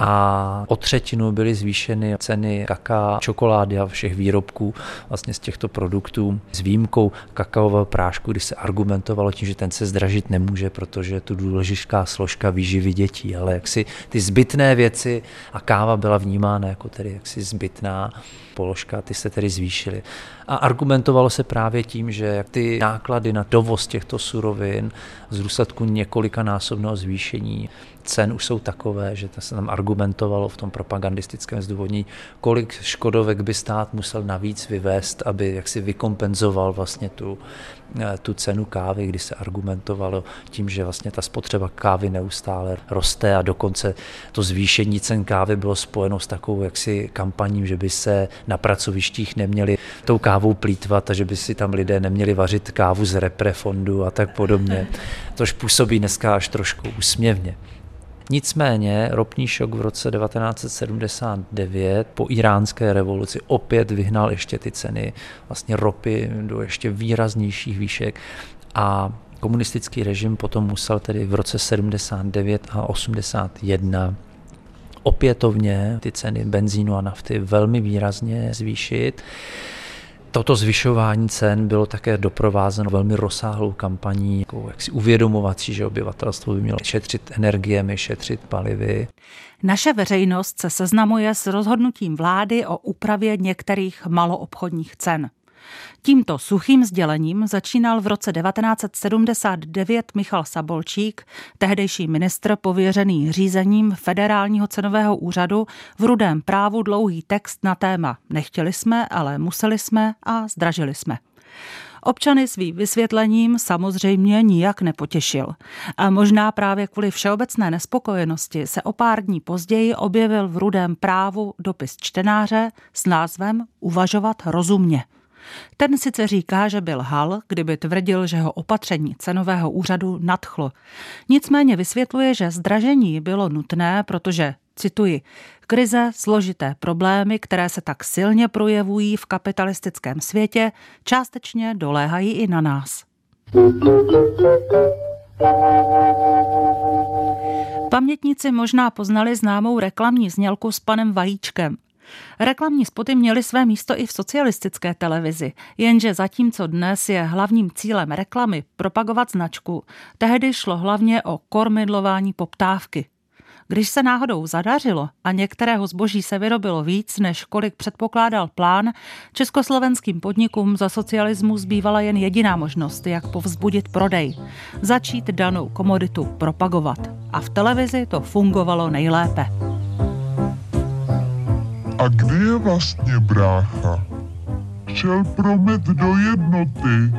a o třetinu byly zvýšeny ceny kaká, čokolády a všech výrobků vlastně z těchto produktů s výjimkou kakaového prášku, kdy se argumentovalo tím, že ten se zdražit nemůže, protože je tu důležitá složka výživy dětí, ale jaksi ty zbytné věci a káva byla vnímána jako tedy jaksi zbytná položka, ty se tedy zvýšily. A argumentovalo se právě tím, že ty náklady na dovoz těchto surovin z důsledku několika násobného zvýšení cen už jsou takové, že to se tam argumentovalo v tom propagandistickém zdůvodnění, kolik škodovek by stát musel navíc vyvést, aby jaksi vykompenzoval vlastně tu, eh, tu cenu kávy, kdy se argumentovalo tím, že vlastně ta spotřeba kávy neustále roste a dokonce to zvýšení cen kávy bylo spojeno s takovou jaksi kampaním, že by se na pracovištích neměli tou kávou plítvat a že by si tam lidé neměli vařit kávu z reprefondu a tak podobně. Tož působí dneska až trošku úsměvně. Nicméně ropný šok v roce 1979 po iránské revoluci opět vyhnal ještě ty ceny vlastně ropy do ještě výraznějších výšek a komunistický režim potom musel tedy v roce 79 a 81 opětovně ty ceny benzínu a nafty velmi výrazně zvýšit. Toto zvyšování cen bylo také doprovázeno velmi rozsáhlou kampaní, jako jak si uvědomovat si, že obyvatelstvo by mělo šetřit energiemi, šetřit palivy. Naše veřejnost se seznamuje s rozhodnutím vlády o úpravě některých maloobchodních cen. Tímto suchým sdělením začínal v roce 1979 Michal Sabolčík, tehdejší ministr pověřený řízením federálního cenového úřadu, v rudém právu dlouhý text na téma Nechtěli jsme, ale museli jsme a zdražili jsme. Občany svým vysvětlením samozřejmě nijak nepotěšil. A možná právě kvůli všeobecné nespokojenosti se o pár dní později objevil v rudém právu dopis čtenáře s názvem Uvažovat rozumně. Ten sice říká, že byl hal, kdyby tvrdil, že ho opatření cenového úřadu nadchlo. Nicméně vysvětluje, že zdražení bylo nutné, protože, cituji, krize, složité problémy, které se tak silně projevují v kapitalistickém světě, částečně doléhají i na nás. Pamětníci možná poznali známou reklamní znělku s panem Vajíčkem. Reklamní spoty měly své místo i v socialistické televizi, jenže zatímco dnes je hlavním cílem reklamy propagovat značku, tehdy šlo hlavně o kormidlování poptávky. Když se náhodou zadařilo a některého zboží se vyrobilo víc, než kolik předpokládal plán, československým podnikům za socialismu zbývala jen jediná možnost, jak povzbudit prodej. Začít danou komoditu propagovat. A v televizi to fungovalo nejlépe. A kde je vlastně brácha? Šel promet do jednoty.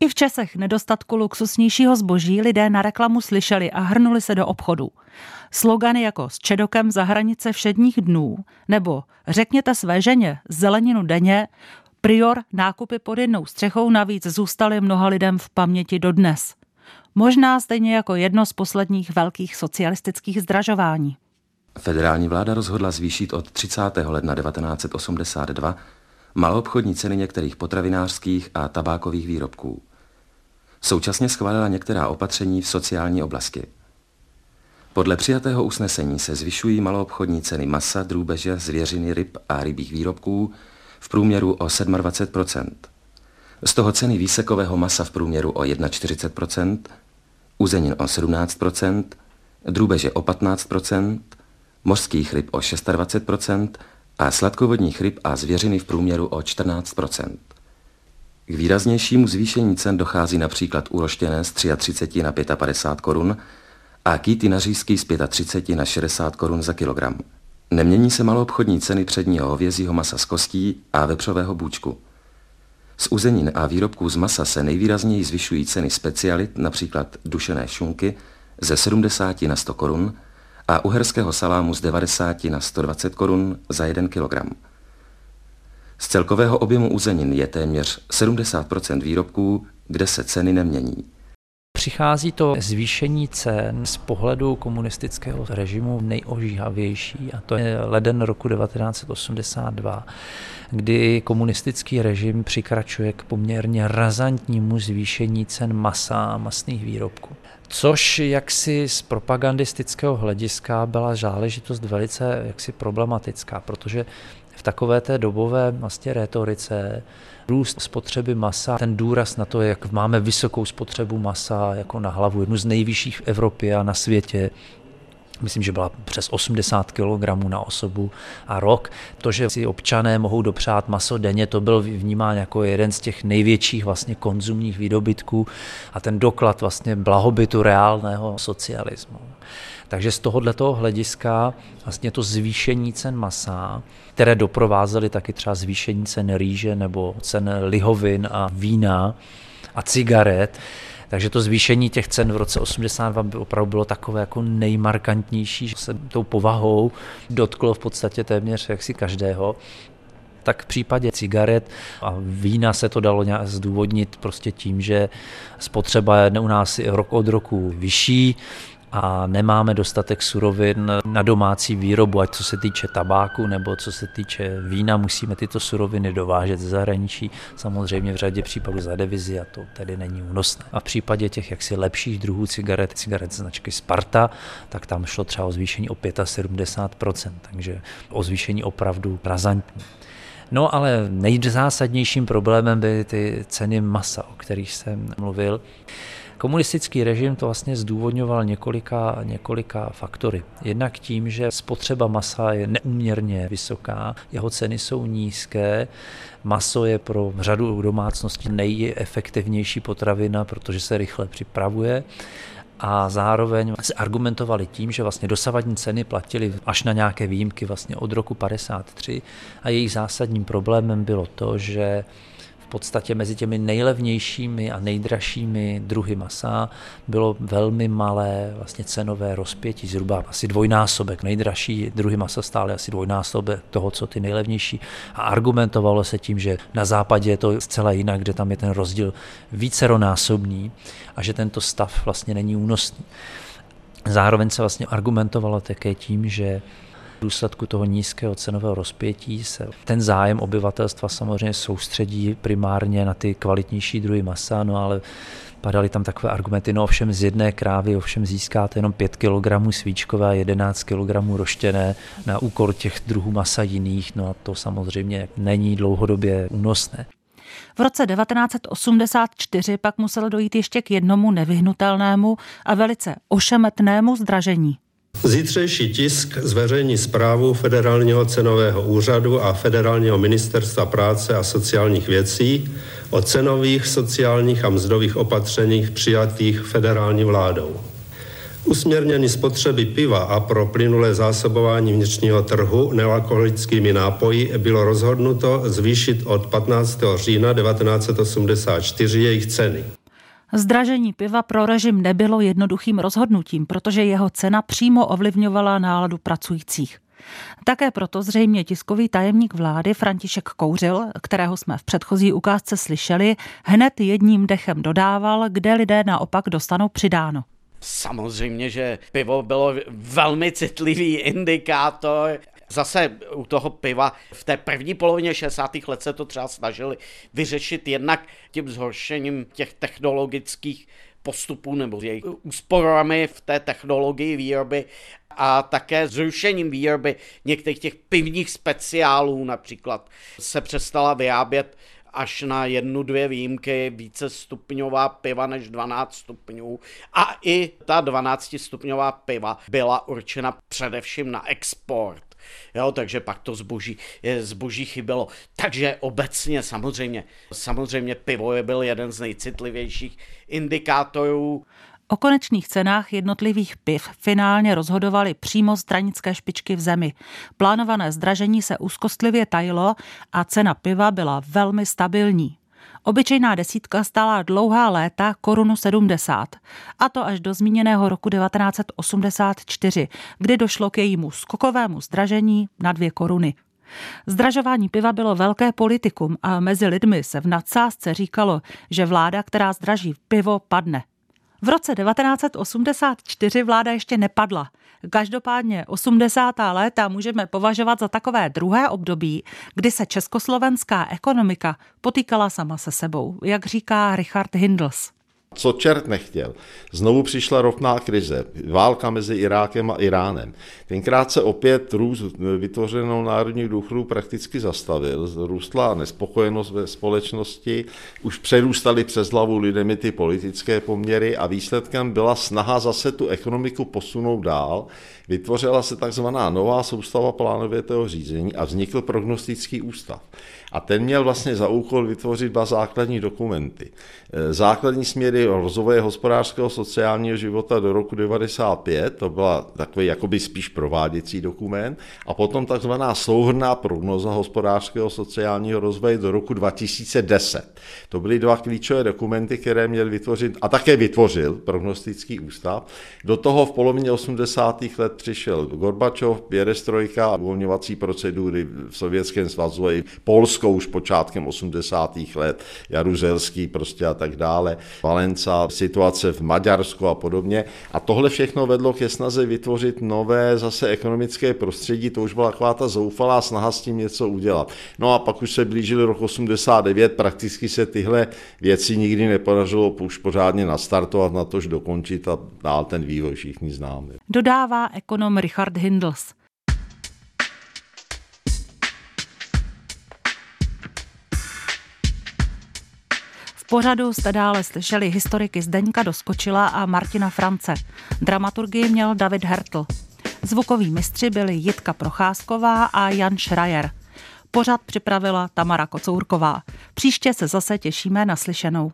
I v Česech nedostatku luxusnějšího zboží lidé na reklamu slyšeli a hrnuli se do obchodu. Slogany jako s čedokem za hranice všedních dnů nebo řekněte své ženě zeleninu denně prior nákupy pod jednou střechou navíc zůstaly mnoha lidem v paměti dodnes. Možná stejně jako jedno z posledních velkých socialistických zdražování. Federální vláda rozhodla zvýšit od 30. ledna 1982 maloobchodní ceny některých potravinářských a tabákových výrobků. Současně schválila některá opatření v sociální oblasti. Podle přijatého usnesení se zvyšují maloobchodní ceny masa, drůbeže, zvěřiny, ryb a rybích výrobků v průměru o 27% Z toho ceny výsekového masa v průměru o 41% uzenin o 17% drůbeže o 15% mořských ryb o 26% a sladkovodních ryb a zvěřiny v průměru o 14 K výraznějšímu zvýšení cen dochází například u roštěné z 33 na 55 korun a kýty na řízky z 35 na 60 korun za kilogram. Nemění se maloobchodní ceny předního hovězího masa z kostí a vepřového bůčku. Z uzenin a výrobků z masa se nejvýrazněji zvyšují ceny specialit, například dušené šunky, ze 70 na 100 korun a uherského salámu z 90 na 120 korun za 1 kg. Z celkového objemu uzenin je téměř 70% výrobků, kde se ceny nemění. Přichází to zvýšení cen z pohledu komunistického režimu nejožíhavější a to je leden roku 1982, kdy komunistický režim přikračuje k poměrně razantnímu zvýšení cen masa a masných výrobků. Což jaksi z propagandistického hlediska byla záležitost velice jaksi problematická, protože v takové té dobové vlastně retorice růst spotřeby masa, ten důraz na to, jak máme vysokou spotřebu masa jako na hlavu, jednu z nejvyšších v Evropě a na světě, myslím, že byla přes 80 kg na osobu a rok. To, že si občané mohou dopřát maso denně, to byl vnímán jako jeden z těch největších vlastně konzumních výdobytků a ten doklad vlastně blahobytu reálného socialismu. Takže z tohoto hlediska vlastně to zvýšení cen masa, které doprovázely taky třeba zvýšení cen rýže nebo cen lihovin a vína a cigaret, takže to zvýšení těch cen v roce 82 by opravdu bylo takové jako nejmarkantnější, že se tou povahou dotklo v podstatě téměř jaksi každého. Tak v případě cigaret a vína se to dalo nějak zdůvodnit prostě tím, že spotřeba je u nás rok od roku vyšší, a nemáme dostatek surovin na domácí výrobu, ať co se týče tabáku nebo co se týče vína, musíme tyto suroviny dovážet ze zahraničí, samozřejmě v řadě případů za devizi a to tedy není únosné. A v případě těch jaksi lepších druhů cigaret, cigaret značky Sparta, tak tam šlo třeba o zvýšení o 75%, takže o zvýšení opravdu razantní. No ale nejzásadnějším problémem byly ty ceny masa, o kterých jsem mluvil. Komunistický režim to vlastně zdůvodňoval několika, několika faktory. Jednak tím, že spotřeba masa je neuměrně vysoká, jeho ceny jsou nízké, maso je pro řadu domácností nejefektivnější potravina, protože se rychle připravuje a zároveň se argumentovali tím, že vlastně dosavadní ceny platily až na nějaké výjimky vlastně od roku 53 a jejich zásadním problémem bylo to, že podstatě mezi těmi nejlevnějšími a nejdražšími druhy masa bylo velmi malé vlastně cenové rozpětí, zhruba asi dvojnásobek. Nejdražší druhy masa stály asi dvojnásobek toho, co ty nejlevnější. A argumentovalo se tím, že na západě je to zcela jinak, kde tam je ten rozdíl víceronásobný a že tento stav vlastně není únosný. Zároveň se vlastně argumentovalo také tím, že v důsledku toho nízkého cenového rozpětí se ten zájem obyvatelstva samozřejmě soustředí primárně na ty kvalitnější druhy masa, no ale padaly tam takové argumenty, no ovšem z jedné krávy ovšem získáte jenom 5 kg svíčkové a 11 kg roštěné na úkor těch druhů masa jiných, no a to samozřejmě není dlouhodobě únosné. V roce 1984 pak muselo dojít ještě k jednomu nevyhnutelnému a velice ošemetnému zdražení. Zítřejší tisk zveřejní zprávu Federálního cenového úřadu a Federálního ministerstva práce a sociálních věcí o cenových, sociálních a mzdových opatřeních přijatých federální vládou. Usměrnění spotřeby piva a pro plynulé zásobování vnitřního trhu nealkoholickými nápoji bylo rozhodnuto zvýšit od 15. října 1984 jejich ceny. Zdražení piva pro režim nebylo jednoduchým rozhodnutím, protože jeho cena přímo ovlivňovala náladu pracujících. Také proto zřejmě tiskový tajemník vlády František Kouřil, kterého jsme v předchozí ukázce slyšeli, hned jedním dechem dodával, kde lidé naopak dostanou přidáno. Samozřejmě, že pivo bylo velmi citlivý indikátor. Zase u toho piva v té první polovině 60. let se to třeba snažili vyřešit jednak tím zhoršením těch technologických postupů nebo jejich úsporami v té technologii výroby a také zrušením výroby některých těch pivních speciálů například se přestala vyrábět až na jednu, dvě výjimky více stupňová piva než 12 stupňů. A i ta 12 stupňová piva byla určena především na export. Jo, takže pak to zboží, zboží chybělo. Takže obecně samozřejmě, samozřejmě pivo je byl jeden z nejcitlivějších indikátorů. O konečných cenách jednotlivých piv finálně rozhodovaly přímo stranické špičky v zemi. Plánované zdražení se úzkostlivě tajilo a cena piva byla velmi stabilní. Obyčejná desítka stála dlouhá léta korunu 70, a to až do zmíněného roku 1984, kdy došlo k jejímu skokovému zdražení na dvě koruny. Zdražování piva bylo velké politikum a mezi lidmi se v nadsázce říkalo, že vláda, která zdraží pivo, padne. V roce 1984 vláda ještě nepadla. Každopádně 80. léta můžeme považovat za takové druhé období, kdy se československá ekonomika potýkala sama se sebou, jak říká Richard Hindels. Co čert nechtěl. Znovu přišla ropná krize, válka mezi Irákem a Iránem. Tenkrát se opět růst vytvořenou národních důchodů prakticky zastavil, růstla nespokojenost ve společnosti, už přerůstaly přes hlavu lidemi ty politické poměry a výsledkem byla snaha zase tu ekonomiku posunout dál. Vytvořila se takzvaná nová soustava plánovětého řízení a vznikl prognostický ústav. A ten měl vlastně za úkol vytvořit dva základní dokumenty. E, základní směry rozvoje hospodářského sociálního života do roku 95, to byla takový jakoby spíš prováděcí dokument, a potom takzvaná souhrná prognoza hospodářského sociálního rozvoje do roku 2010. To byly dva klíčové dokumenty, které měl vytvořit, a také vytvořil prognostický ústav. Do toho v polovině 80. let přišel Gorbačov, Pěrestrojka a uvolňovací procedury v Sovětském svazu i Polsko už počátkem 80. let, Jaruzelský prostě a tak dále, Valenca, situace v Maďarsku a podobně. A tohle všechno vedlo ke snaze vytvořit nové zase ekonomické prostředí, to už byla taková ta zoufalá snaha s tím něco udělat. No a pak už se blížil rok 89, prakticky se tyhle věci nikdy nepodařilo už pořádně nastartovat, na tož dokončit a dál ten vývoj všichni známe. Dodává ekonom Richard Hindels. Pořadu jste dále slyšeli historiky Zdeňka Doskočila a Martina France. Dramaturgii měl David Hertl. Zvukoví mistři byli Jitka Procházková a Jan Schreier. Pořad připravila Tamara Kocourková. Příště se zase těšíme na slyšenou.